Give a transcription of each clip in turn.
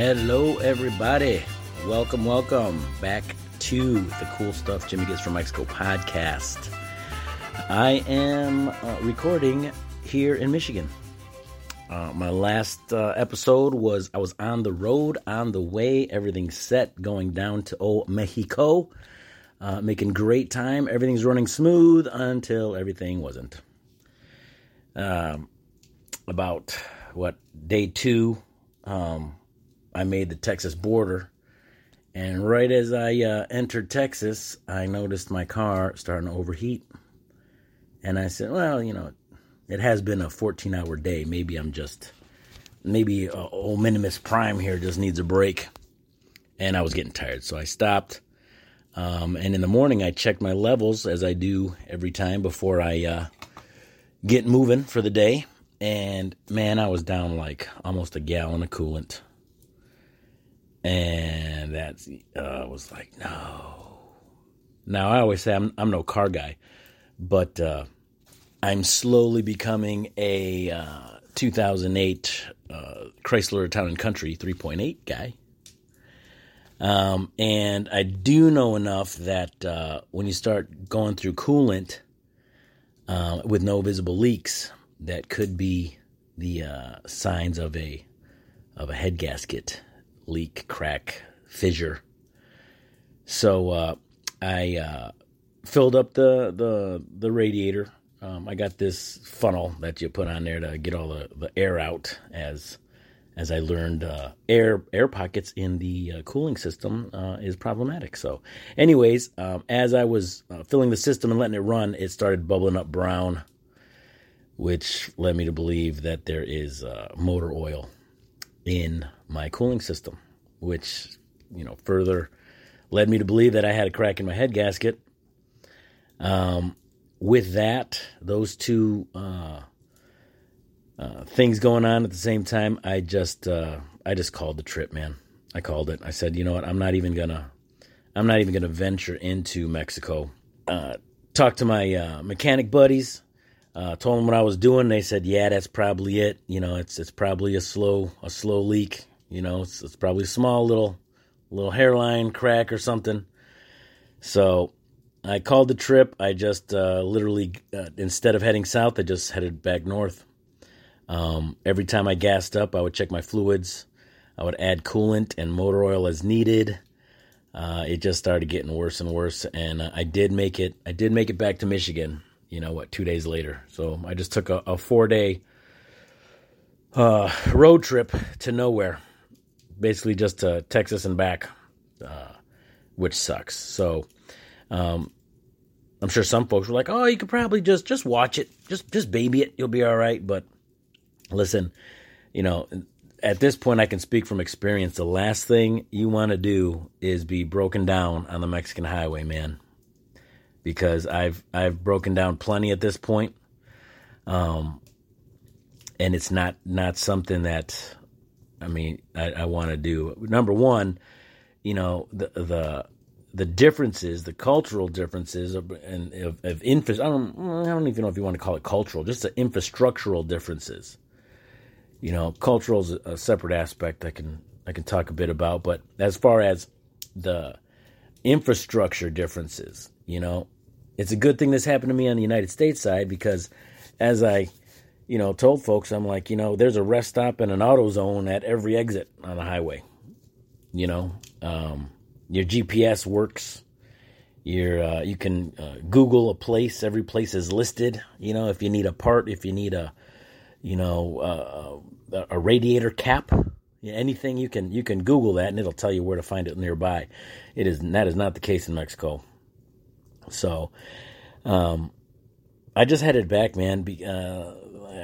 Hello, everybody. Welcome, welcome back to the Cool Stuff Jimmy Gets from Mexico podcast. I am uh, recording here in Michigan. Uh, my last uh, episode was I was on the road, on the way, everything's set, going down to old Mexico, uh, making great time. Everything's running smooth until everything wasn't. Um, about what day two, um, I made the Texas border, and right as I uh, entered Texas, I noticed my car starting to overheat, and I said, "Well, you know, it has been a 14-hour day. Maybe I'm just, maybe uh, old Minimus Prime here just needs a break." And I was getting tired, so I stopped. Um, and in the morning, I checked my levels as I do every time before I uh, get moving for the day and man, I was down like almost a gallon of coolant. And that's uh, was like, no. Now I always say I'm I'm no car guy, but uh, I'm slowly becoming a uh, 2008 uh, Chrysler Town and Country 3.8 guy. Um, and I do know enough that uh, when you start going through coolant uh, with no visible leaks, that could be the uh, signs of a of a head gasket leak, crack, fissure. So uh, I uh, filled up the the the radiator. Um, I got this funnel that you put on there to get all the, the air out. As as I learned, uh, air air pockets in the uh, cooling system uh, is problematic. So, anyways, um, as I was filling the system and letting it run, it started bubbling up brown which led me to believe that there is uh, motor oil in my cooling system, which, you know, further led me to believe that I had a crack in my head gasket. Um, with that, those two uh, uh, things going on at the same time, I just uh, I just called the trip, man. I called it. I said, you know what? I'm not even gonna I'm not even gonna venture into Mexico. Uh, talk to my uh, mechanic buddies uh, told them what I was doing. They said, "Yeah, that's probably it. You know, it's it's probably a slow a slow leak. You know, it's it's probably a small little little hairline crack or something." So I called the trip. I just uh, literally uh, instead of heading south, I just headed back north. Um, every time I gassed up, I would check my fluids. I would add coolant and motor oil as needed. Uh, it just started getting worse and worse, and uh, I did make it. I did make it back to Michigan you know what, two days later. So I just took a, a four day uh, road trip to nowhere, basically just to Texas and back, uh, which sucks. So um, I'm sure some folks were like, "Oh, you could probably just just watch it, just just baby it, you'll be all right." But listen, you know, at this point, I can speak from experience. The last thing you want to do is be broken down on the Mexican highway, man because I've I've broken down plenty at this point. Um, and it's not not something that I mean I, I want to do. Number one, you know the the the differences, the cultural differences of and of, of infra- I don't I don't even know if you want to call it cultural, just the infrastructural differences. You know, cultural is a separate aspect I can I can talk a bit about, but as far as the infrastructure differences, you know, it's a good thing this happened to me on the United States side because as I, you know, told folks, I'm like, you know, there's a rest stop and an auto zone at every exit on the highway. You know, um, your GPS works. Your uh, you can uh, Google a place. Every place is listed. You know, if you need a part, if you need a, you know, uh, a radiator cap, anything you can you can Google that and it'll tell you where to find it nearby. It is that is not the case in Mexico. So, um, I just headed back, man. Uh,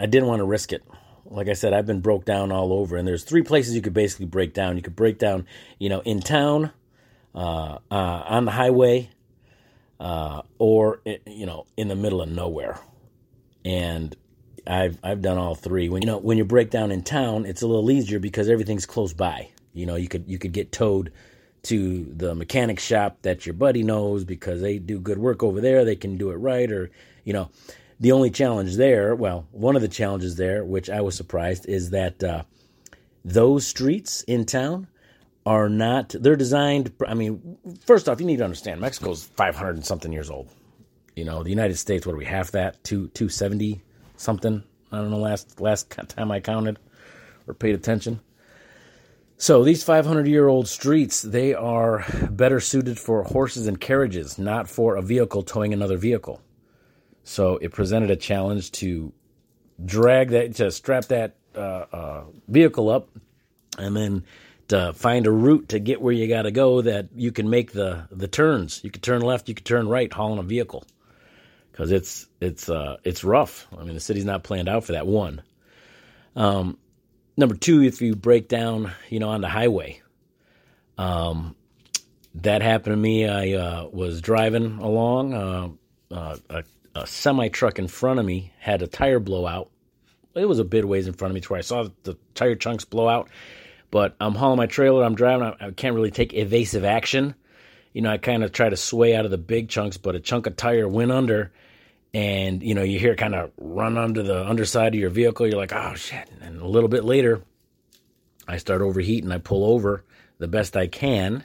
I didn't want to risk it. Like I said, I've been broke down all over, and there's three places you could basically break down. You could break down, you know, in town, uh, uh, on the highway, uh, or you know, in the middle of nowhere. And I've I've done all three. When you know when you break down in town, it's a little easier because everything's close by. You know, you could you could get towed to the mechanic shop that your buddy knows because they do good work over there. They can do it right, or you know, the only challenge there, well, one of the challenges there, which I was surprised, is that uh, those streets in town are not they're designed i mean first off you need to understand mexico's 500 and something years old. You know the united states what do we have that? Two 270 something? I don't know last last time i counted or paid attention. So these 500 year old streets they are better suited for horses and carriages not for a vehicle towing another vehicle so it presented a challenge to drag that to strap that uh, uh, vehicle up and then to find a route to get where you got to go that you can make the the turns. You could turn left, you could turn right, hauling a vehicle because it's it's uh, it's rough. I mean, the city's not planned out for that. One. Um, number two, if you break down, you know, on the highway, um, that happened to me. I uh, was driving along. Uh, uh a, a semi truck in front of me had a tire blowout. It was a bit ways in front of me to where I saw the tire chunks blow out but I'm hauling my trailer, I'm driving, I, can't really take evasive action. You know, I kind of try to sway out of the big chunks, but a chunk of tire went under, and you know, you hear kind of run under the underside of your vehicle. You're like, oh shit! And a little bit later, I start overheating. I pull over the best I can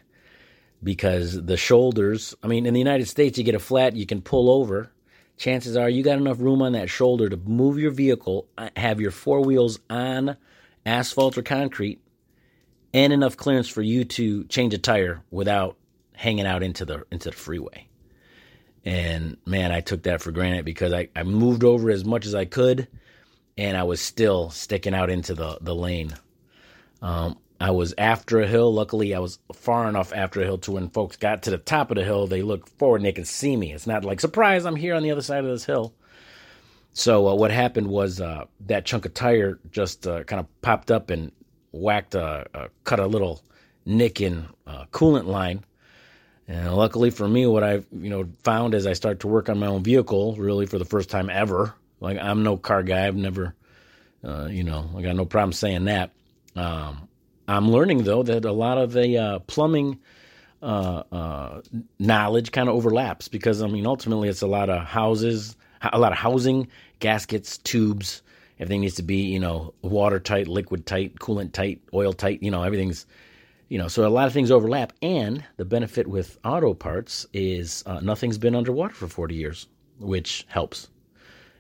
because the shoulders. I mean, in the United States, you get a flat, you can pull over. Chances are you got enough room on that shoulder to move your vehicle, uh, have your four wheels on asphalt or concrete, and enough clearance for you to change a tire without hanging out into the into the freeway. And man, I took that for granted because I, I moved over as much as I could and I was still sticking out into the, the lane. Um, I was after a hill. Luckily, I was far enough after a hill to when folks got to the top of the hill, they looked forward and they could see me. It's not like, surprise, I'm here on the other side of this hill. So, uh, what happened was uh, that chunk of tire just uh, kind of popped up and whacked a, cut a little nick in a coolant line. And luckily for me, what I've you know found as I start to work on my own vehicle, really for the first time ever, like I'm no car guy, I've never, uh, you know, I got no problem saying that. Um, I'm learning though that a lot of the uh, plumbing uh, uh knowledge kind of overlaps because I mean ultimately it's a lot of houses, a lot of housing, gaskets, tubes, Everything needs to be, you know, watertight, liquid tight, coolant tight, oil tight. You know, everything's, you know, so a lot of things overlap. And the benefit with auto parts is uh, nothing's been underwater for 40 years, which helps.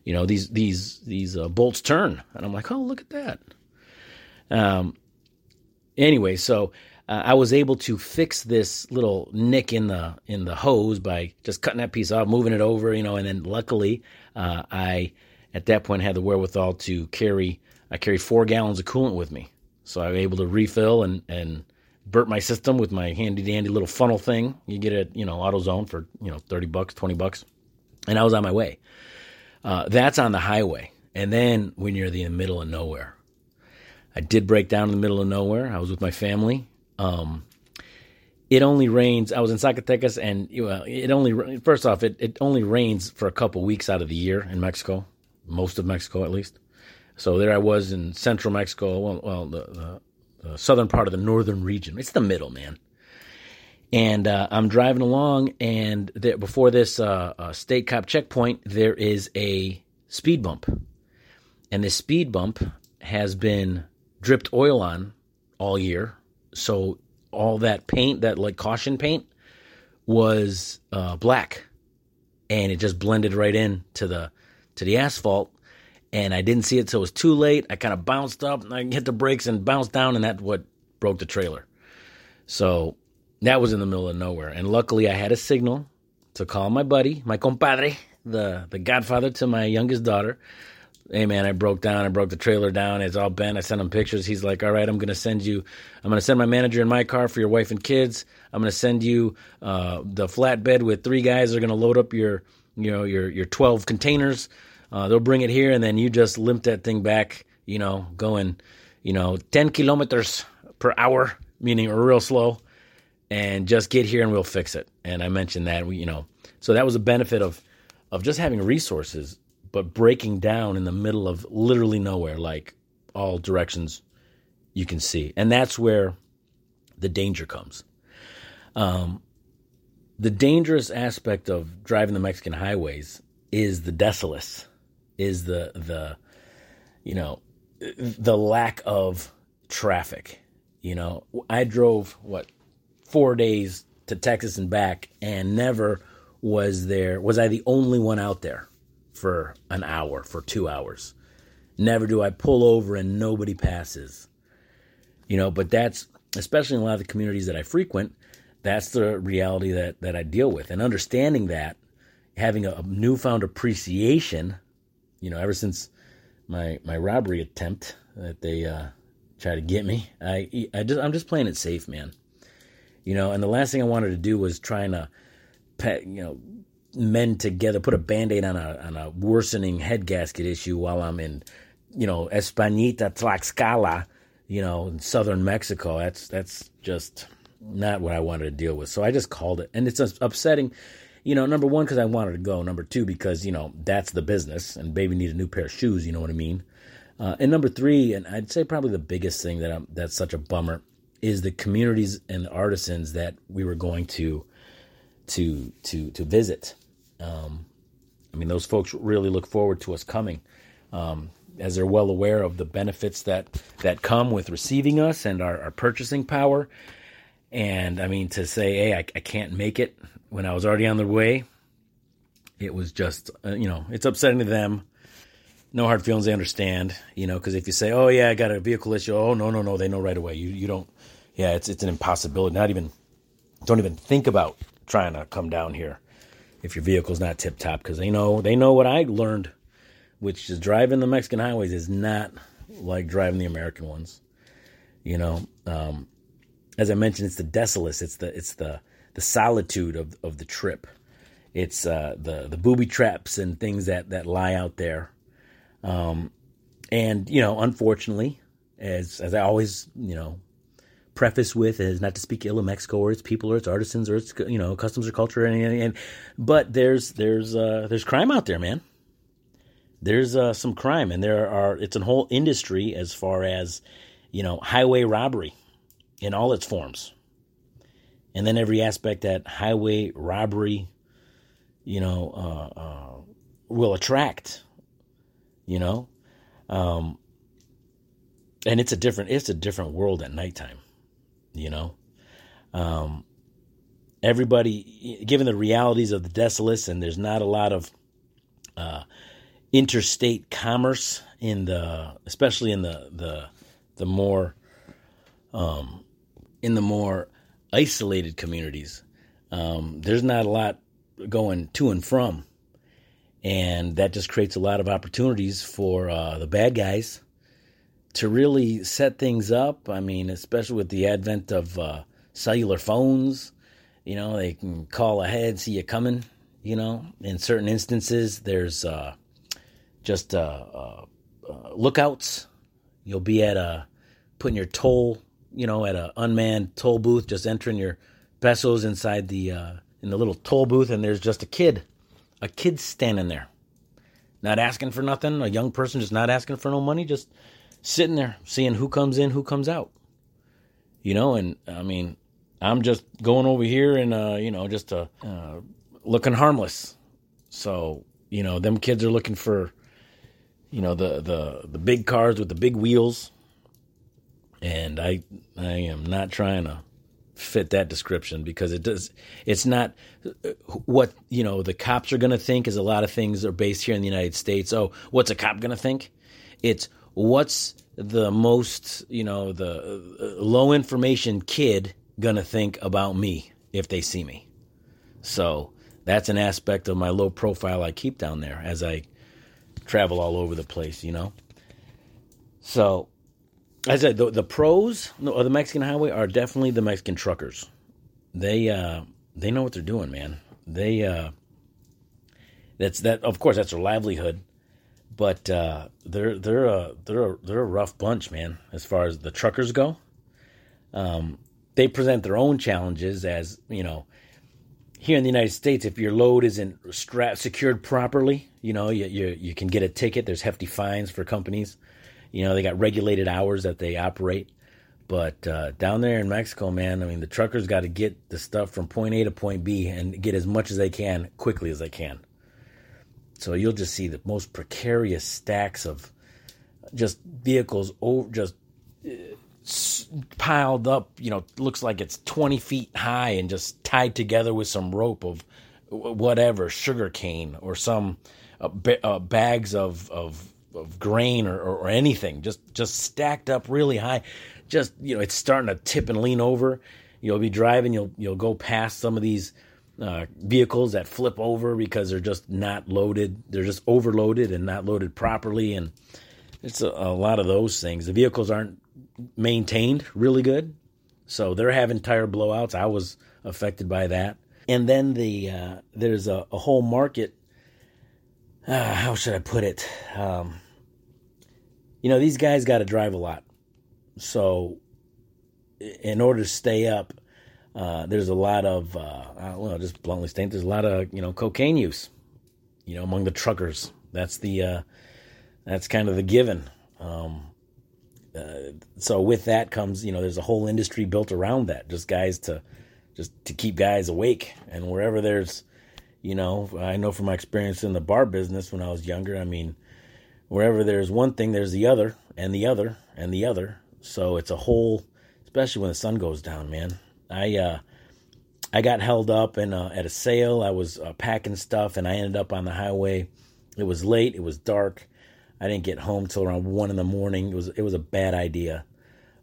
You know, these these these uh, bolts turn, and I'm like, oh, look at that. Um. Anyway, so uh, I was able to fix this little nick in the in the hose by just cutting that piece off, moving it over, you know, and then luckily uh, I at that point had the wherewithal to carry I carried four gallons of coolant with me. So I was able to refill and, and burp my system with my handy dandy little funnel thing. You get it, you know, AutoZone for, you know, 30 bucks, 20 bucks. And I was on my way. Uh, that's on the highway. And then when you're in the middle of nowhere, I did break down in the middle of nowhere. I was with my family. Um, it only rains. I was in Zacatecas, and well, it only first off, it, it only rains for a couple weeks out of the year in Mexico most of Mexico at least. So there I was in central Mexico, well, well the, the, the southern part of the northern region. It's the middle, man. And uh, I'm driving along, and there, before this uh, uh, state cop checkpoint, there is a speed bump. And this speed bump has been dripped oil on all year. So all that paint, that like caution paint, was uh, black. And it just blended right in to the to the asphalt and I didn't see it, so it was too late. I kind of bounced up and I hit the brakes and bounced down, and that what broke the trailer. So that was in the middle of nowhere. And luckily, I had a signal to call my buddy, my compadre, the, the godfather to my youngest daughter. Hey man, I broke down. I broke the trailer down. It's all bent. I sent him pictures. He's like, "All right, I'm gonna send you. I'm gonna send my manager in my car for your wife and kids. I'm gonna send you uh, the flatbed with three guys. They're gonna load up your, you know, your your 12 containers. Uh, they'll bring it here, and then you just limp that thing back, you know, going, you know, 10 kilometers per hour, meaning real slow, and just get here and we'll fix it. And I mentioned that, we, you know, so that was a benefit of, of just having resources, but breaking down in the middle of literally nowhere, like all directions you can see. And that's where the danger comes. Um, the dangerous aspect of driving the Mexican highways is the desolate is the the you know the lack of traffic. You know, I drove what four days to Texas and back, and never was there was I the only one out there for an hour, for two hours. Never do I pull over and nobody passes. You know, but that's especially in a lot of the communities that I frequent, that's the reality that that I deal with. And understanding that, having a, a newfound appreciation, you know, ever since my my robbery attempt that they uh, try to get me, I I just I'm just playing it safe, man. You know, and the last thing I wanted to do was trying to, pet, you know, mend together, put a band-aid on a on a worsening head gasket issue while I'm in, you know, Españita Tlaxcala, you know, in southern Mexico. That's that's just not what I wanted to deal with. So I just called it, and it's upsetting. You know, number one because I wanted to go. Number two because you know that's the business, and baby need a new pair of shoes. You know what I mean. Uh, and number three, and I'd say probably the biggest thing that I'm, that's such a bummer is the communities and the artisans that we were going to to to to visit. Um, I mean, those folks really look forward to us coming, um, as they're well aware of the benefits that that come with receiving us and our, our purchasing power. And I mean, to say, hey, I, I, can't make it when I was already on the way, it was just, uh, you know, it's upsetting to them. No hard feelings, they understand, you know, because if you say, oh, yeah, I got a vehicle issue, oh, no, no, no, they know right away. You, you don't, yeah, it's, it's an impossibility. Not even, don't even think about trying to come down here if your vehicle's not tip top because they know they know what I learned, which is driving the Mexican highways is not like driving the American ones. You know, um, as I mentioned, it's the desolate, it's the it's the the solitude of of the trip. It's uh, the the booby traps and things that that lie out there. Um, and you know, unfortunately, as as I always you know preface with is not to speak ill of Mexico or its people or its artisans or its you know customs or culture and, and, and but there's there's uh, there's crime out there, man. There's uh, some crime, and there are it's a whole industry as far as you know highway robbery in all its forms, and then every aspect that highway robbery, you know, uh, uh will attract. You know, um, and it's a different it's a different world at nighttime you know? Um, everybody given the realities of the desolate and there's not a lot of uh, interstate commerce in the especially in the the the more um, in the more isolated communities um, there's not a lot going to and from. And that just creates a lot of opportunities for uh, the bad guys to really set things up. I mean, especially with the advent of uh, cellular phones, you know, they can call ahead, see you coming. You know, in certain instances, there's uh, just uh, uh, uh lookouts. You'll be at a putting your toll, you know, at an unmanned toll booth, just entering your pesos inside the uh, in the little toll booth, and there's just a kid, a kid standing there, not asking for nothing. A young person just not asking for no money, just sitting there seeing who comes in, who comes out. You know, and I mean, I'm just going over here and uh, you know, just uh, uh, looking harmless. So you know, them kids are looking for, you know, the the the big cars with the big wheels, and I I am not trying to fit that description because it does it's not what you know the cops are going to think is a lot of things are based here in the United States oh what's a cop going to think it's what's the most, you know, the uh, low information kid gonna think about me if they see me? So that's an aspect of my low profile I keep down there as I travel all over the place, you know. So, as I said, the, the pros of the Mexican highway are definitely the Mexican truckers. They uh, they know what they're doing, man. They uh, that's that. Of course, that's their livelihood but uh, they're they're a they're a, they're a rough bunch, man. As far as the truckers go, um, they present their own challenges. As you know, here in the United States, if your load isn't stra- secured properly, you know you, you you can get a ticket. There's hefty fines for companies. You know they got regulated hours that they operate. But uh, down there in Mexico, man, I mean the truckers got to get the stuff from point A to point B and get as much as they can quickly as they can. So you'll just see the most precarious stacks of just vehicles over, just uh, piled up, you know, looks like it's 20 feet high and just tied together with some rope of whatever, sugar cane or some uh, ba- uh, bags of, of, of grain or, or, or, anything, just, just stacked up really high. Just, you know, it's starting to tip and lean over. You'll be driving, you'll, you'll go past some of these uh, vehicles that flip over because they're just not loaded. They're just overloaded and not loaded properly. And it's a, a lot of those things. The vehicles aren't maintained really good. So they're having tire blowouts. I was affected by that. And then the uh, there's a, a, whole market. Uh, how should I put it? Um, you know, these guys got to drive a lot. So, in order to stay up, uh, there's a lot of, uh, well, just bluntly stating, there's a lot of, you know, cocaine use, you know, among the truckers. That's the, uh, that's kind of the given. Um, uh, so with that comes, you know, there's a whole industry built around that, just guys to, just to keep guys awake. And wherever there's, you know, I know from my experience in the bar business when I was younger, I mean, wherever there's one thing, there's the other, and the other, and the other. So it's a whole, especially when the sun goes down, man. I uh, I got held up in uh, at a sale. I was uh, packing stuff, and I ended up on the highway. It was late. It was dark. I didn't get home till around one in the morning. It was it was a bad idea,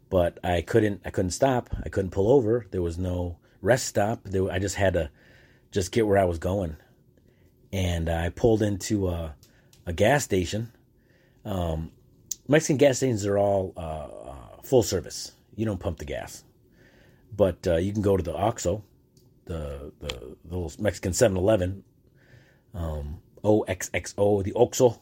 but I couldn't I couldn't stop. I couldn't pull over. There was no rest stop. There, I just had to just get where I was going, and I pulled into a, a gas station. Um, Mexican gas stations are all uh, uh, full service. You don't pump the gas. But uh, you can go to the OXXO, the the, the little Mexican 7-Eleven, um, OXXO, the OXXO.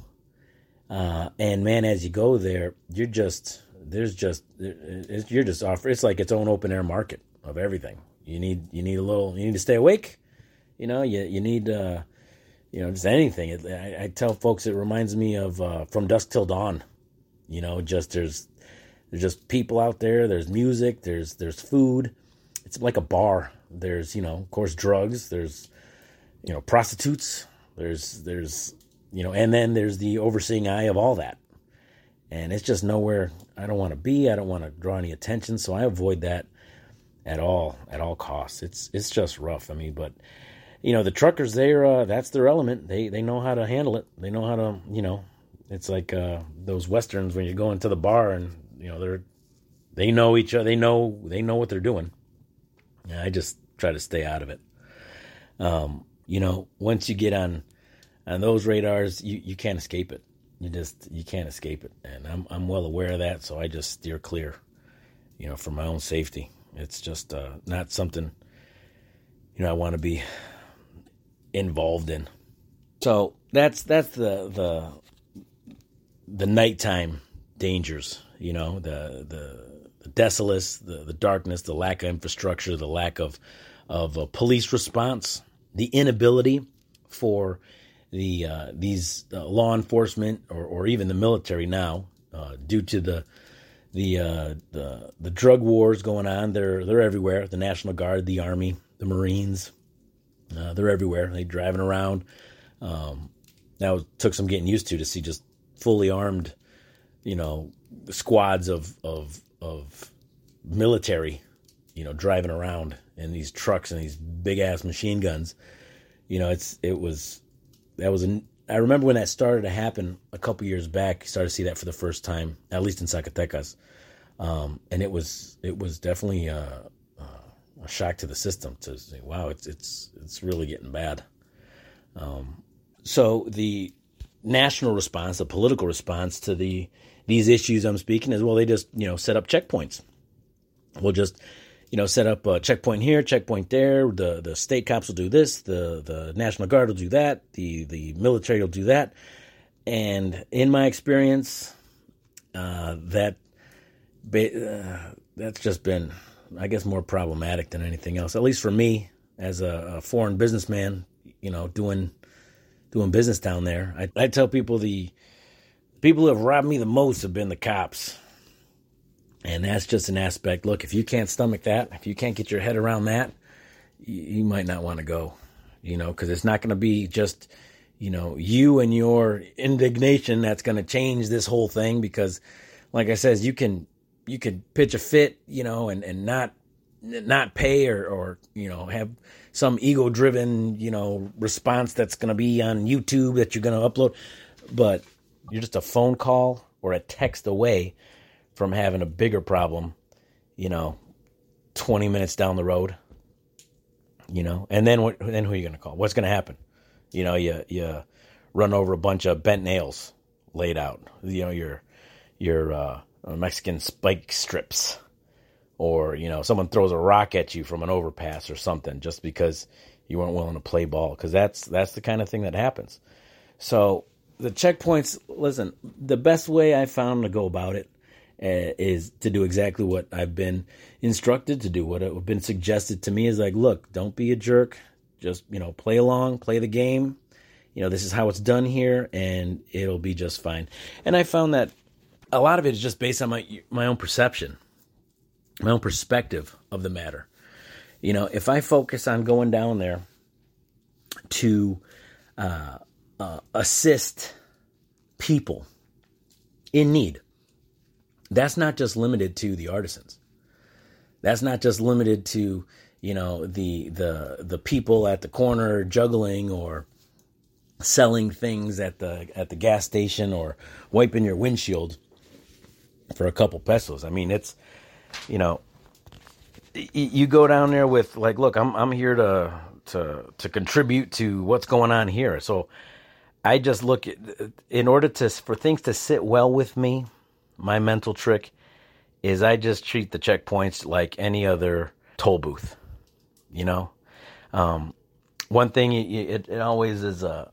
Uh, and man, as you go there, you're just there's just you're just offer. It's like its own open air market of everything. You need you need a little. You need to stay awake. You know, you you need uh, you know just anything. It, I, I, tell folks it reminds me of uh, from dusk till dawn. You know, just there's there's just people out there. There's music. There's there's food. It's like a bar. There's you know, of course, drugs. There's you know, prostitutes. There's there's you know, and then there's the overseeing eye of all that. And it's just nowhere I don't want to be. I don't want to draw any attention, so I avoid that at all at all costs. It's it's just rough. I mean, but you know, the truckers they're uh, that's their element. They they know how to handle it. They know how to you know. It's like uh, those westerns when you're going to the bar and you know they're they know each other. They know they know what they're doing. Yeah, I just try to stay out of it. Um, you know, once you get on on those radars, you, you can't escape it. You just you can't escape it, and I'm I'm well aware of that. So I just steer clear. You know, for my own safety. It's just uh, not something you know I want to be involved in. So that's that's the the the nighttime dangers you know the the, the desolate, the, the darkness, the lack of infrastructure, the lack of of police response, the inability for the uh, these uh, law enforcement or, or even the military now, uh, due to the the, uh, the the drug wars going on, they're they're everywhere. The National Guard, the Army, the Marines, uh, they're everywhere. They're driving around. Um, now it took some getting used to to see just fully armed, you know, squads of of of military, you know, driving around in these trucks and these big ass machine guns. You know, it's it was that was an I remember when that started to happen a couple years back. You started to see that for the first time, at least in Zacatecas, um, and it was it was definitely a, a, shock to the system to say, wow, it's it's it's really getting bad. Um, so the national response, the political response to the these issues I'm speaking is well, they just you know set up checkpoints. We'll just you know set up a checkpoint here, checkpoint there. The the state cops will do this. The the national guard will do that. The the military will do that. And in my experience, uh, that uh, that's just been, I guess, more problematic than anything else. At least for me, as a, a foreign businessman, you know, doing doing business down there. I, I tell people the people who have robbed me the most have been the cops. And that's just an aspect. Look, if you can't stomach that, if you can't get your head around that, you, might not want to go, you know, because it's not going to be just, you know, you and your indignation that's going to change this whole thing. Because, like I says, you can you can pitch a fit, you know, and and not not pay or or you know have some ego driven you know response that's going to be on YouTube that you're going to upload, but you're just a phone call or a text away from having a bigger problem, you know, 20 minutes down the road. You know, and then what? Then who are you going to call? What's going to happen? You know, you you run over a bunch of bent nails laid out. You know, your your uh, Mexican spike strips, or you know, someone throws a rock at you from an overpass or something just because you weren't willing to play ball. Because that's that's the kind of thing that happens. So the checkpoints. Listen, the best way I found to go about it uh, is to do exactly what I've been instructed to do. What I've been suggested to me is like, look, don't be a jerk. Just you know, play along, play the game. You know, this is how it's done here, and it'll be just fine. And I found that a lot of it is just based on my my own perception, my own perspective of the matter. You know, if I focus on going down there to uh, uh, assist people in need, that's not just limited to the artisans. That's not just limited to you know the the the people at the corner juggling or selling things at the at the gas station or wiping your windshield for a couple pesos. I mean, it's you know you go down there with like, look, I'm I'm here to to to contribute to what's going on here. So I just look in order to for things to sit well with me, my mental trick is I just treat the checkpoints like any other toll booth. You know, um, one thing it, it always is uh,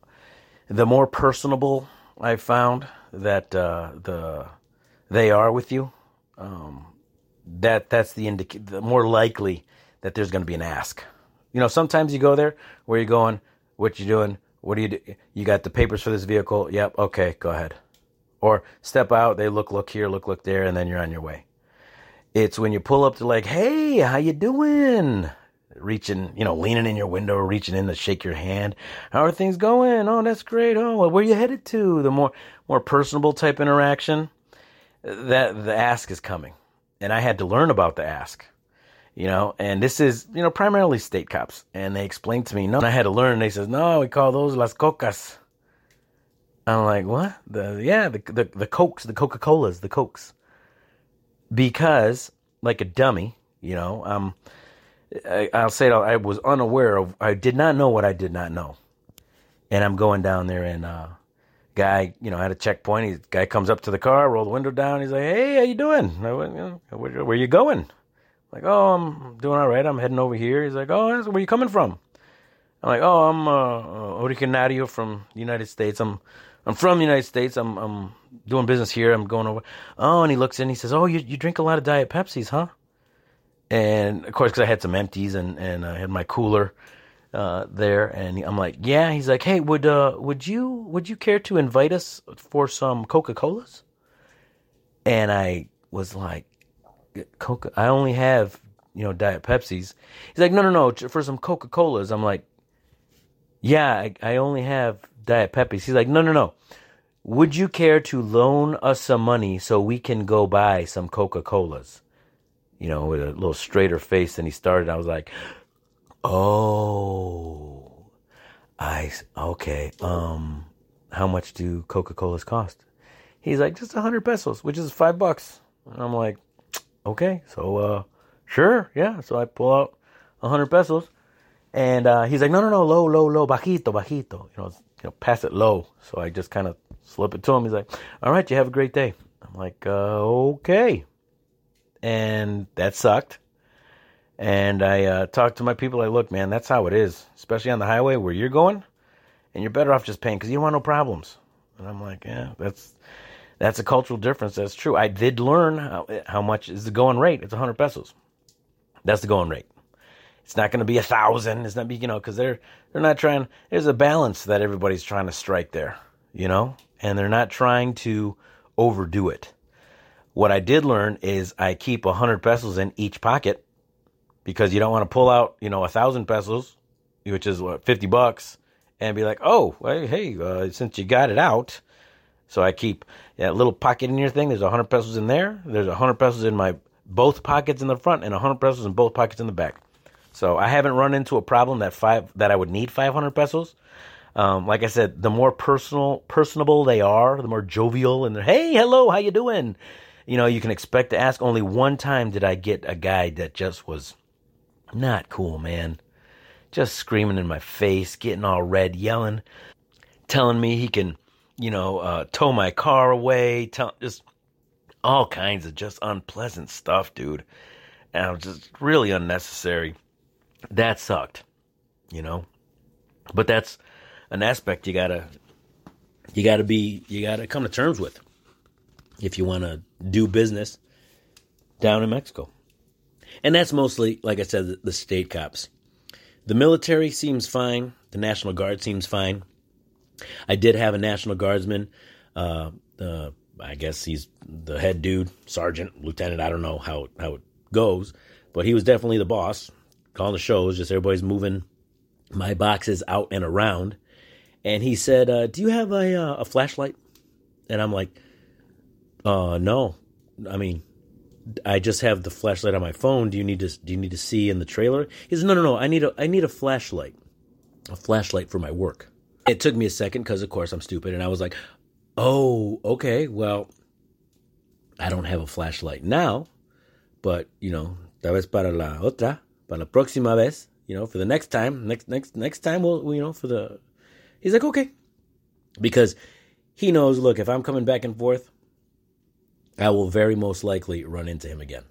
the more personable I've found that uh, the they are with you. Um, that that's the indic- the more likely that there's going to be an ask. You know, sometimes you go there where you're going, what you doing, what do you do? You got the papers for this vehicle? Yep, okay, go ahead. Or step out, they look, look here, look, look there, and then you're on your way. It's when you pull up to like, hey, how you doing? Reaching, you know, leaning in your window, reaching in to shake your hand. How are things going? Oh, that's great. Oh, where are you headed to? The more more personable type interaction, that the ask is coming, and I had to learn about the ask you know, and this is, you know, primarily state cops. And they explained to me, no, and I had to learn. They says, no, we call those las cocas. I'm like, what? The yeah, the the, the cokes, the Coca Colas, the cokes. Because, like a dummy, you know, um, I, I'll say it. I was unaware of. I did not know what I did not know, and I'm going down there, and uh, guy, you know, at a checkpoint, he guy comes up to the car, roll the window down. He's like, "Hey, how you doing? Know, where, where you going?" Like, "Oh, I'm doing all right. I'm heading over here." He's like, "Oh, where you coming from?" I'm like, "Oh, I'm uh, originario from the United States. I'm I'm from the United States. I'm I'm doing business here. I'm going over. Oh, and he looks in. He says, "Oh, you you drink a lot of Diet Pepsis, huh?" And of course, because I had some empties and and I had my cooler uh, there, and I'm like, "Yeah." He's like, "Hey, would uh would you would you care to invite us for some Coca Colas?" And I was like, "Coca? I only have you know Diet Pepsis." He's like, "No, no, no, for some Coca Colas." I'm like, "Yeah, I, I only have." Diet Pepsi. He's like, no, no, no. Would you care to loan us some money so we can go buy some Coca Colas? You know, with a little straighter face than he started. I was like, oh, I, okay. Um, how much do Coca Colas cost? He's like, just a hundred pesos, which is five bucks. And I'm like, okay, so, uh, sure, yeah. So I pull out a hundred pesos and, uh, he's like, no, no, no, low, low, low, bajito, bajito. You know, you know, pass it low. So I just kind of slip it to him. He's like, all right, you have a great day. I'm like, uh, okay. And that sucked. And I uh, talked to my people. I look, man, that's how it is, especially on the highway where you're going. And you're better off just paying because you don't want no problems. And I'm like, yeah, that's that's a cultural difference. That's true. I did learn how, how much is the going rate. It's 100 pesos. That's the going rate. It's not going to be a thousand. It's not be you know because they're they're not trying. There's a balance that everybody's trying to strike there, you know, and they're not trying to overdo it. What I did learn is I keep a hundred pesos in each pocket because you don't want to pull out you know a thousand pesos, which is what fifty bucks, and be like, oh, well, hey, uh, since you got it out, So I keep that little pocket in your thing. There's a hundred pesos in there. There's a hundred pesos in my both pockets in the front and a hundred pesos in both pockets in the back. So I haven't run into a problem that five that I would need 500 pesos. Um, like I said, the more personal, personable they are, the more jovial and they're, hey, hello, how you doing? You know, you can expect to ask. Only one time did I get a guy that just was not cool, man. Just screaming in my face, getting all red, yelling, telling me he can, you know, uh, tow my car away, tell, just all kinds of just unpleasant stuff, dude. And it was just really unnecessary. That sucked, you know. But that's an aspect you gotta you gotta be you gotta come to terms with if you want to do business down in Mexico. And that's mostly, like I said, the state cops. The military seems fine. The National Guard seems fine. I did have a National Guardsman. Uh, uh, I guess he's the head dude, sergeant, lieutenant. I don't know how how it goes, but he was definitely the boss. Calling the shows, just everybody's moving my boxes out and around. And he said, uh, "Do you have a uh, a flashlight?" And I'm like, "Uh, no. I mean, I just have the flashlight on my phone. Do you need to do you need to see in the trailer?" He says, "No, no, no. I need a I need a flashlight, a flashlight for my work." It took me a second because, of course, I'm stupid, and I was like, "Oh, okay. Well, I don't have a flashlight now, but you know, tal vez para la otra, para la próxima vez, you know, for the next time, next next next time, we'll you know, for the." He's like, "Okay," because he knows. Look, if I'm coming back and forth, I will very most likely run into him again.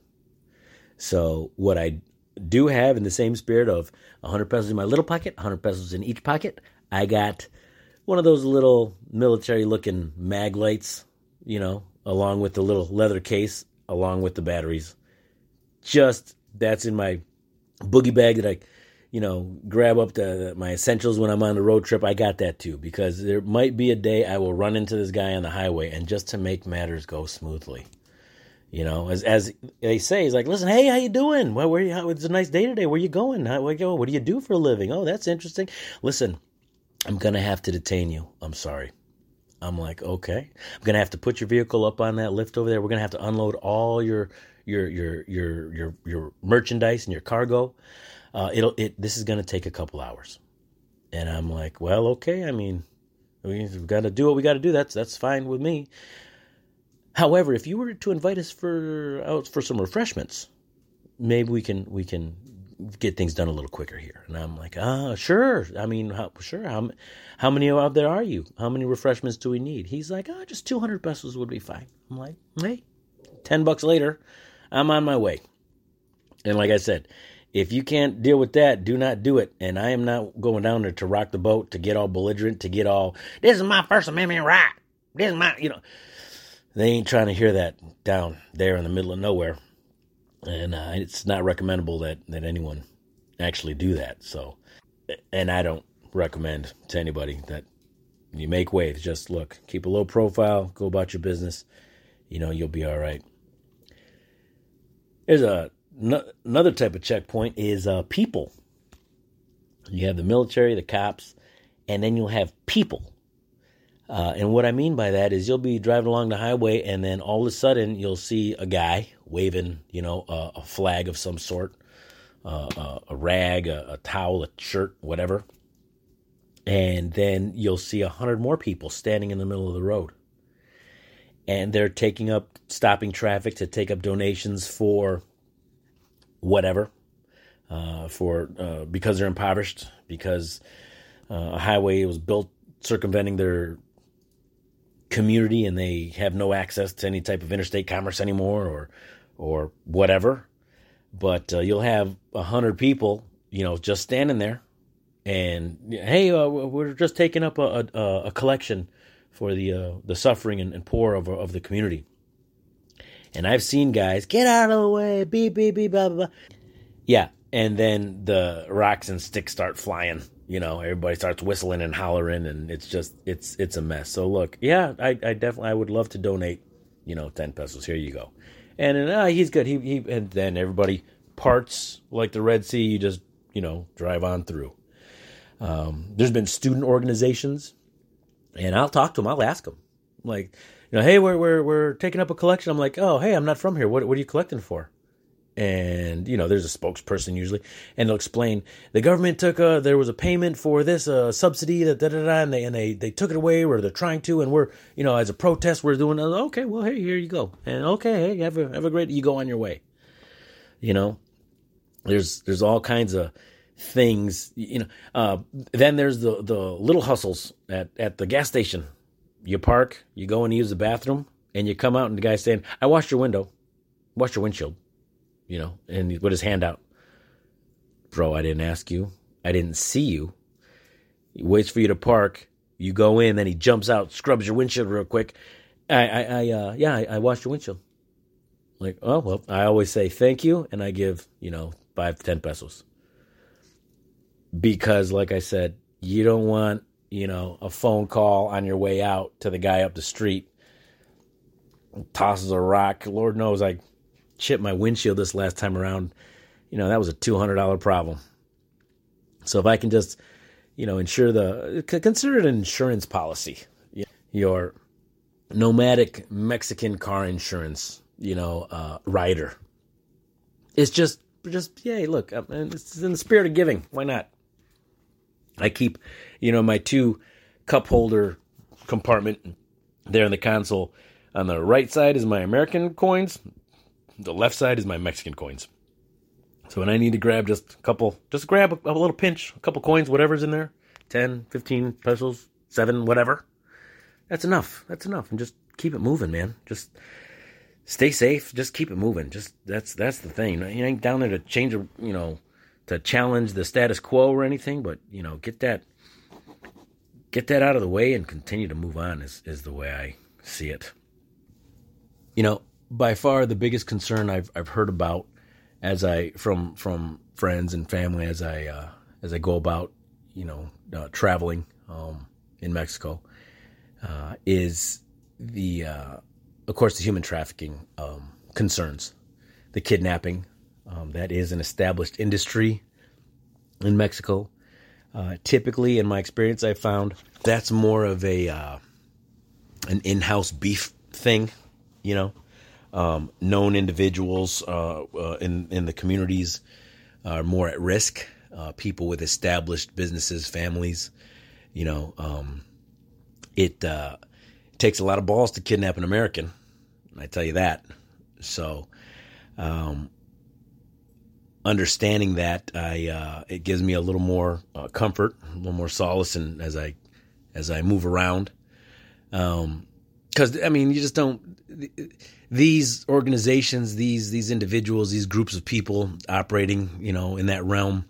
So what I do have in the same spirit of 100 pesos in my little pocket, 100 pesos in each pocket, I got one of those little military looking mag lights, you know, along with the little leather case, along with the batteries. Just that's in my boogie bag that I, you know, grab up the, my essentials when I'm on the road trip. I got that too because there might be a day I will run into this guy on the highway, and just to make matters go smoothly, you know, as as they say, he's like, "Listen, hey, how you doing? Well, where you? How, it's a nice day today. Where you going? How? What do you do for a living? Oh, that's interesting. Listen, I'm gonna have to detain you. I'm sorry." I'm like, okay. I'm gonna have to put your vehicle up on that lift over there. We're gonna have to unload all your your your your your your merchandise and your cargo. Uh, it'll it. This is gonna take a couple hours, and I'm like, well, okay. I mean, we've got to do what we got to do. That's that's fine with me. However, if you were to invite us for out for some refreshments, maybe we can we can get things done a little quicker here. And I'm like, ah, sure. I mean, how, sure. How, how many out there are you? How many refreshments do we need? He's like, ah, oh, just 200 pesos would be fine. I'm like, hey, 10 bucks later, I'm on my way. And like I said, if you can't deal with that, do not do it. And I am not going down there to rock the boat, to get all belligerent, to get all, this is my First Amendment right. This is my, you know, they ain't trying to hear that down there in the middle of nowhere and uh, it's not recommendable that that anyone actually do that. So, and I don't recommend to anybody that you make waves. Just look, keep a low profile, go about your business. You know, you'll be all right. There's a another type of checkpoint is uh, people. You have the military, the cops, and then you'll have people. Uh, and what I mean by that is you'll be driving along the highway, and then all of a sudden you'll see a guy waving, you know, a, a flag of some sort, uh, a, a, rag, a, a, towel, a shirt, whatever. And then you'll see a hundred more people standing in the middle of the road. And they're taking up, stopping traffic to take up donations for whatever, uh, for uh, because they're impoverished, because uh, a highway was built circumventing their community and they have no access to any type of interstate commerce anymore, or or whatever. But uh, you'll have a hundred people, you know, just standing there, and hey, uh, we're just taking up a, a, a collection for the uh, the suffering and, and, poor of of the community. And I've seen guys get out of the way, beep beep beep, blah blah blah. Yeah, and then the rocks and sticks start flying. You know, everybody starts whistling and hollering, and it's just it's it's a mess. So look, yeah, I, I definitely I would love to donate, you know, ten pesos. Here you go and uh, he's good. He, he and then everybody parts like the Red Sea. You just you know drive on through. Um, there's been student organizations, and I'll talk to them. I'll ask them. Like, you know, hey, we're we're we're taking up a collection. I'm like, oh, hey, I'm not from here. What what are you collecting for? And you know, there's a spokesperson usually, and they'll explain the government took a there was a payment for this uh, subsidy that da da da, and they and they they took it away, or they're trying to, and we're you know as a protest we're doing. Okay, well, hey, here you go, and okay, hey, have a have a great. You go on your way. You know, there's there's all kinds of things you know uh, then there's the the little hustles at at the gas station you park you go and use the bathroom and you come out and the guy's saying i washed your window washed your windshield you know and he put his hand out. Bro i didn't ask you. I didn't see you. He waits for you to park. You go in then he jumps out scrubs your windshield real quick. I i, I uh yeah I, I washed your windshield. Like oh well i always say thank you and i give you know five ten pesos. Because like I said, you don't want, you know, a phone call on your way out to the guy up the street. Tosses a rock. Lord knows I chipped my windshield this last time around. You know, that was a $200 problem. So if I can just, you know, insure the consider it an insurance policy. Your nomadic Mexican car insurance, you know, uh, rider. It's just, just, yeah, look, it's in the spirit of giving. Why not? I keep, you know, my two cup holder compartment there in the console. On the right side is my American coins. The left side is my Mexican coins. So when I need to grab just a couple, just grab a, a little pinch, a couple coins, whatever's in there 10, 15 pesos, 7, whatever. That's enough. That's enough. And just keep it moving, man. Just stay safe. Just keep it moving. Just that's that's the thing. You ain't down there to change you know, to challenge the status quo or anything, but you know, get that get that out of the way and continue to move on is, is the way I see it. You know, by far the biggest concern I've I've heard about as I from from friends and family as I uh, as I go about you know uh, traveling um, in Mexico uh, is the uh, of course the human trafficking um, concerns, the kidnapping, um, that is an established industry in Mexico. Uh, typically, in my experience, I found that's more of a uh, an in-house beef thing. You know, um, known individuals uh, uh in in the communities are more at risk. Uh, people with established businesses, families. You know, um, it uh, takes a lot of balls to kidnap an American. I tell you that. So, um, understanding that, I uh, it gives me a little more uh, comfort, a little more solace, and as I as I move around, because um, I mean, you just don't. These organizations, these these individuals, these groups of people operating, you know, in that realm,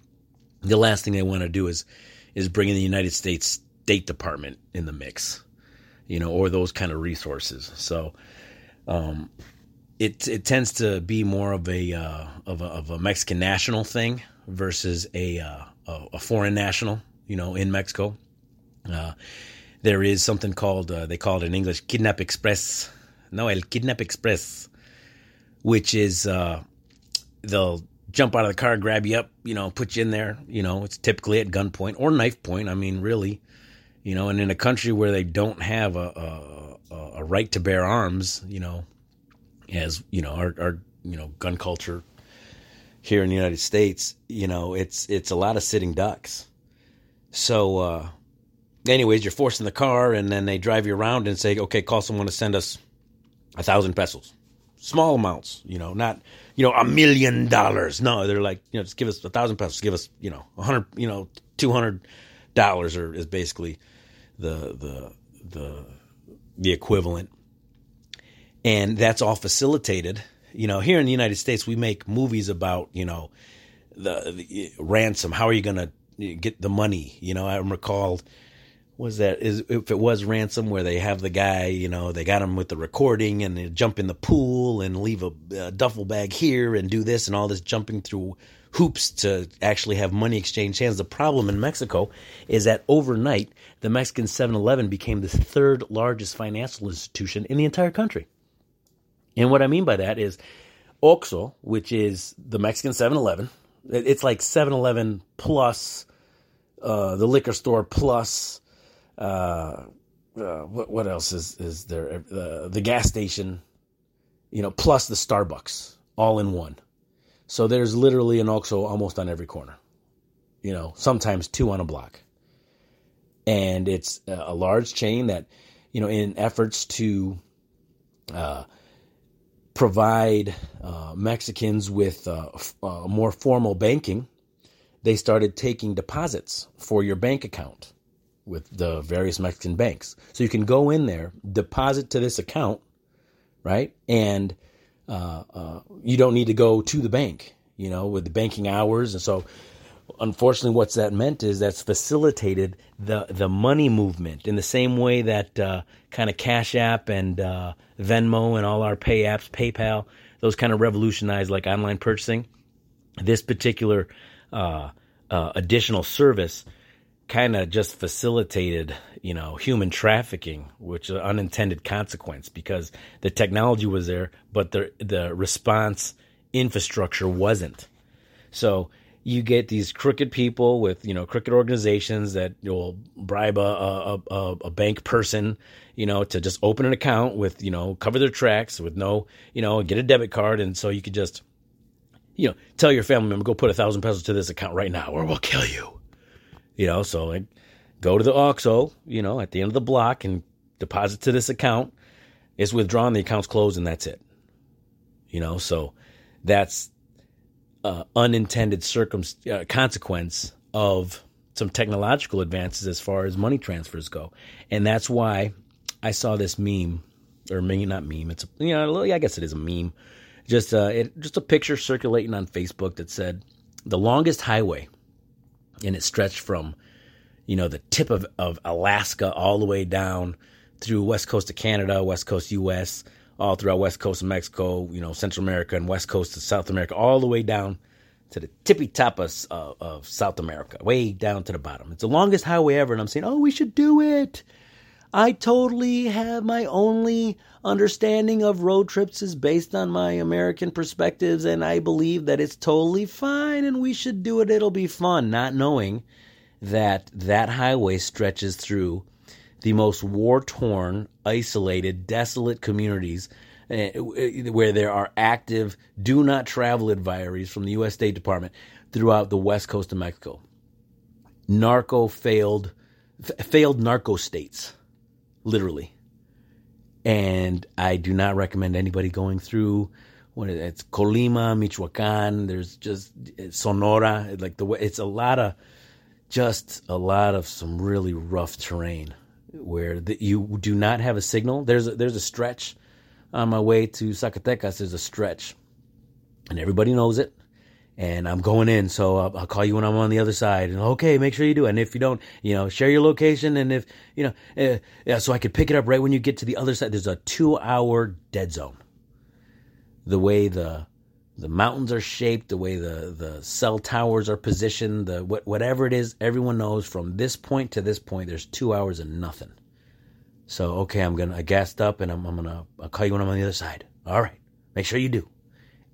the last thing they want to do is is bring in the United States State Department in the mix, you know, or those kind of resources. So, um, it it tends to be more of a uh, of a, of a Mexican national thing versus a, uh, a, foreign national. You know, in Mexico, uh, there is something called uh, they call it in English Kidnap Express. No, El Kidnap Express, which is uh, they'll jump out of the car, grab you up, you know, put you in there. You know, it's typically at gunpoint or knife point. I mean, really, you know, and in a country where they don't have a, a, a right to bear arms, you know, as you know our, our you know gun culture here in the United States, you know it's it's a lot of sitting ducks. So, uh, anyways, you're forced in the car, and then they drive you around and say, "Okay, call someone to send us a thousand pesos." Small amounts, you know, not you know a million dollars. No, they're like, you know, just give us a thousand pesos. Give us, you know, a hundred, you know, two hundred dollars, or is basically the the the the equivalent and that's all facilitated. You know, here in the United States, we make movies about you know the, the eh, ransom. How are you going to eh, get the money? You know, I'm recall was that is if it was ransom where they have the guy, you know, they got him with the recording and they jump in the pool and leave a, a duffel bag here and do this and all this jumping through hoops to actually have money exchange hands. The problem in Mexico is that overnight, the Mexican 7 Eleven became the third largest financial institution in the entire country. And what I mean by that is Oxxo, which is the Mexican 7 Eleven, it's like 7 Eleven plus uh, the liquor store plus uh, uh, what what else is is there? Uh, the gas station, you know, plus the Starbucks, all in one. So there's literally an OXXO almost on every corner. You know, sometimes two on a block. And it's a large chain that, you know, in efforts to uh, provide uh, Mexicans with uh, uh, more formal banking, they started taking deposits for your bank account with the various Mexican banks. So you can go in there, deposit to this account, right? And uh, uh, you don't need to go to the bank, you know, with the banking hours. And so, unfortunately, what's that meant is that's facilitated the the money movement in the same way that uh, kind of Cash App and uh, Venmo and all our pay apps, PayPal, those kind of revolutionized like online purchasing. This particular uh, uh, additional service kind of just facilitated, you know, human trafficking, which is an unintended consequence because the technology was there, but the the response infrastructure wasn't. So you get these crooked people with you know crooked organizations that will bribe a, a, a, a, bank person you know to just open an account with you know cover their tracks with no you know get a debit card and so you could just you know tell your family member go put a thousand pesos to this account right now or we'll kill you you know, so I go to the OXXO, you know, at the end of the block and deposit to this account. It's withdrawn, the account's closed, and that's it. You know, so that's uh, unintended circum- uh, consequence of some technological advances as far as money transfers go. And that's why I saw this meme, or maybe not meme, it's, a, you know, I guess it is a meme. Just, uh, it, just a picture circulating on Facebook that said, the longest highway and it stretched from, you know, the tip of, of Alaska all the way down through west coast of Canada, west coast U.S., all throughout west coast of Mexico, you know, Central America and west coast of South America, all the way down to the tippy top of, of South America, way down to the bottom. It's the longest highway ever, and I'm saying, oh, we should do it. I totally have my only understanding of road trips is based on my American perspectives, and I believe that it's totally fine and we should do it. It'll be fun, not knowing that that highway stretches through the most war torn, isolated, desolate communities eh, where there are active do not travel advisories from the U.S. State Department throughout the west coast of Mexico. Narco failed, failed narco states, literally and I do not recommend anybody going through it? it's Colima, Michoacan. There's just Sonora, like the way it's a lot of just a lot of some really rough terrain where the, you do not have a signal. There's a, there's a stretch on my way to Zacatecas. There's a stretch, and everybody knows it and I'm going in, so I'll, I'll, call you when I'm on the other side. And okay, make sure you do. And if you don't, you know, share your location. And if you know, uh, yeah, so I could pick it up right when you get to the other side. There's a two-hour dead zone. The way the the mountains are shaped, the way the the cell towers are positioned, the what, whatever it is, everyone knows from this point to this point, there's two hours of nothing. So okay, I'm gonna I gassed up, and I'm I'm gonna I'll call you when I'm on the other side. All right, make sure you do.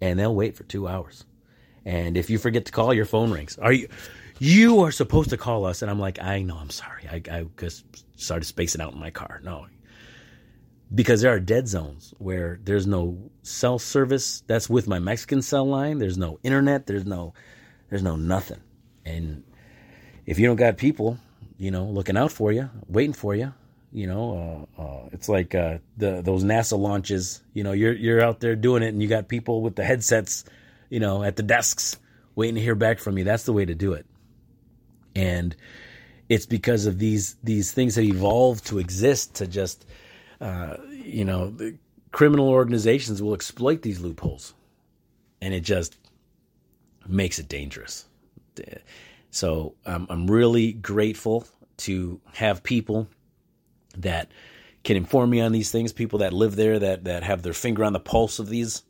And they'll wait for two hours. And if you forget to call, your phone rings. Are you? You are supposed to call us, and I'm like, I know, I'm sorry. I, I just started spacing out in my car. No, because there are dead zones where there's no cell service. That's with my Mexican cell line. There's no internet. There's no, there's no nothing. And if you don't got people, you know, looking out for you, waiting for you, you know, uh, uh, it's like uh, the those NASA launches. You know, you're you're out there doing it, and you got people with the headsets you know, at the desks waiting to hear back from you. That's the way to do it. And it's because of these these things that evolved to exist to just uh, you know the criminal organizations will exploit these loopholes and it just makes it dangerous so um, i'm really grateful to have people that can inform me on these things people that live there that that have their finger on the pulse of these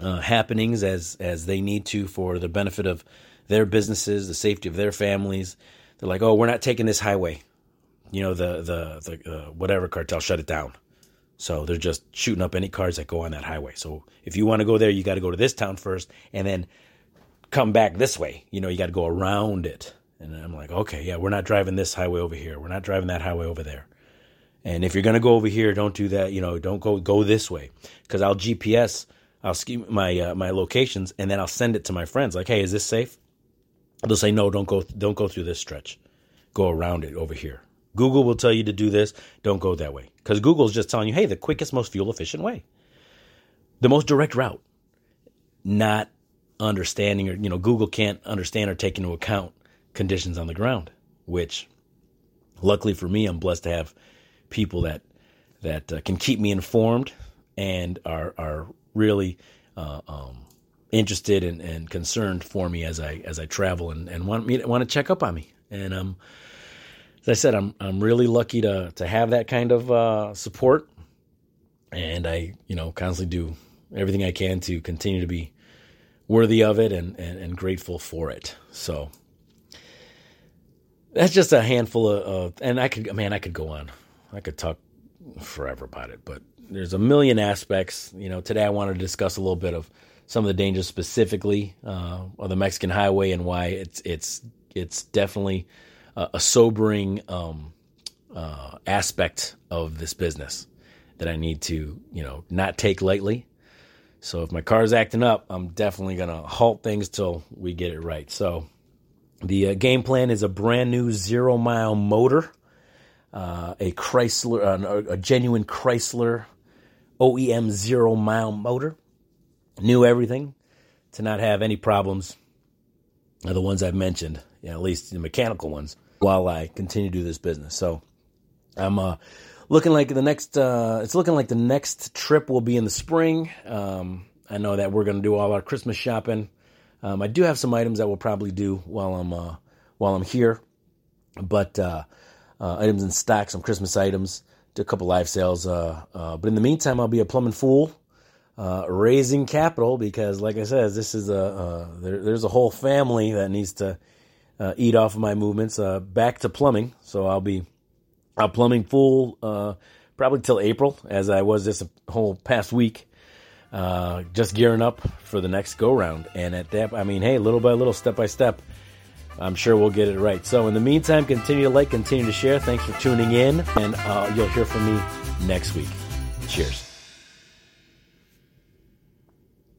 uh, happenings as as they need to for the benefit of their businesses, the safety of their families. They're like, oh, we're not taking this highway. You know, the the the uh, whatever cartel shut it down. So they're just shooting up any cars that go on that highway. So if you want to go there, you got to go to this town first, and then come back this way. You know, you got to go around it. And I'm like, okay, yeah, we're not driving this highway over here. We're not driving that highway over there. And if you're to go over here, don't do that. You know, don't go go this way because I'll GPS, I'll scheme my uh, my locations, and then I'll send it to my friends. Like, hey, is this safe? They'll say no. Don't go. Don't go through this stretch. Go around it over here. Google will tell you to do this. Don't go that way because Google's just telling you, hey, the quickest, most fuel efficient way, the most direct route. Not understanding or you know Google can't understand or take into account conditions on the ground, which luckily for me, I'm blessed to have people that that uh, can keep me informed and are are really uh, um, interested and, and concerned for me as I as I travel and, and want me want to check up on me. And um, as I said, I'm I'm really lucky to to have that kind of uh, support, and I you know constantly do everything I can to continue to be worthy of it and, and, and grateful for it. So that's just a handful of, of, and I could, man, I could go on. I could talk forever about it, but there's a million aspects. You know, today I wanted to discuss a little bit of some of the dangers specifically uh, of the Mexican highway and why it's it's it's definitely a, a sobering um, uh, aspect of this business that I need to you know not take lightly so if my car's acting up, I'm definitely to halt things till we get it right. So the uh, game plan is a brand new zero mile motor, uh, a Chrysler, uh, a genuine Chrysler OEM zero mile motor. New everything to not have any problems. The ones I've mentioned, you know, at least the mechanical ones, while I continue to do this business. So I'm uh, looking like the next uh, it's looking like the next trip will be in the spring. Um, I know that we're going to do all our Christmas shopping. Um, I do have some items that we'll probably do while I'm uh, while I'm here, but uh, uh items in stock, some Christmas items, do a couple live sales. Uh, uh, but in the meantime, I'll be a plumbing fool. raising capital because, like I said, this is a there, there's a whole family that needs to eat off of my movements. back to plumbing, so I'll be a plumbing fool uh, probably till April, as I was this whole past week. Uh, just gearing up for the next go round. And at that, I mean, hey, little by little, step by step, I'm sure we'll get it right. So in the meantime, continue to like, continue to share. Thanks for tuning in, and uh, you'll hear from me next week. Cheers.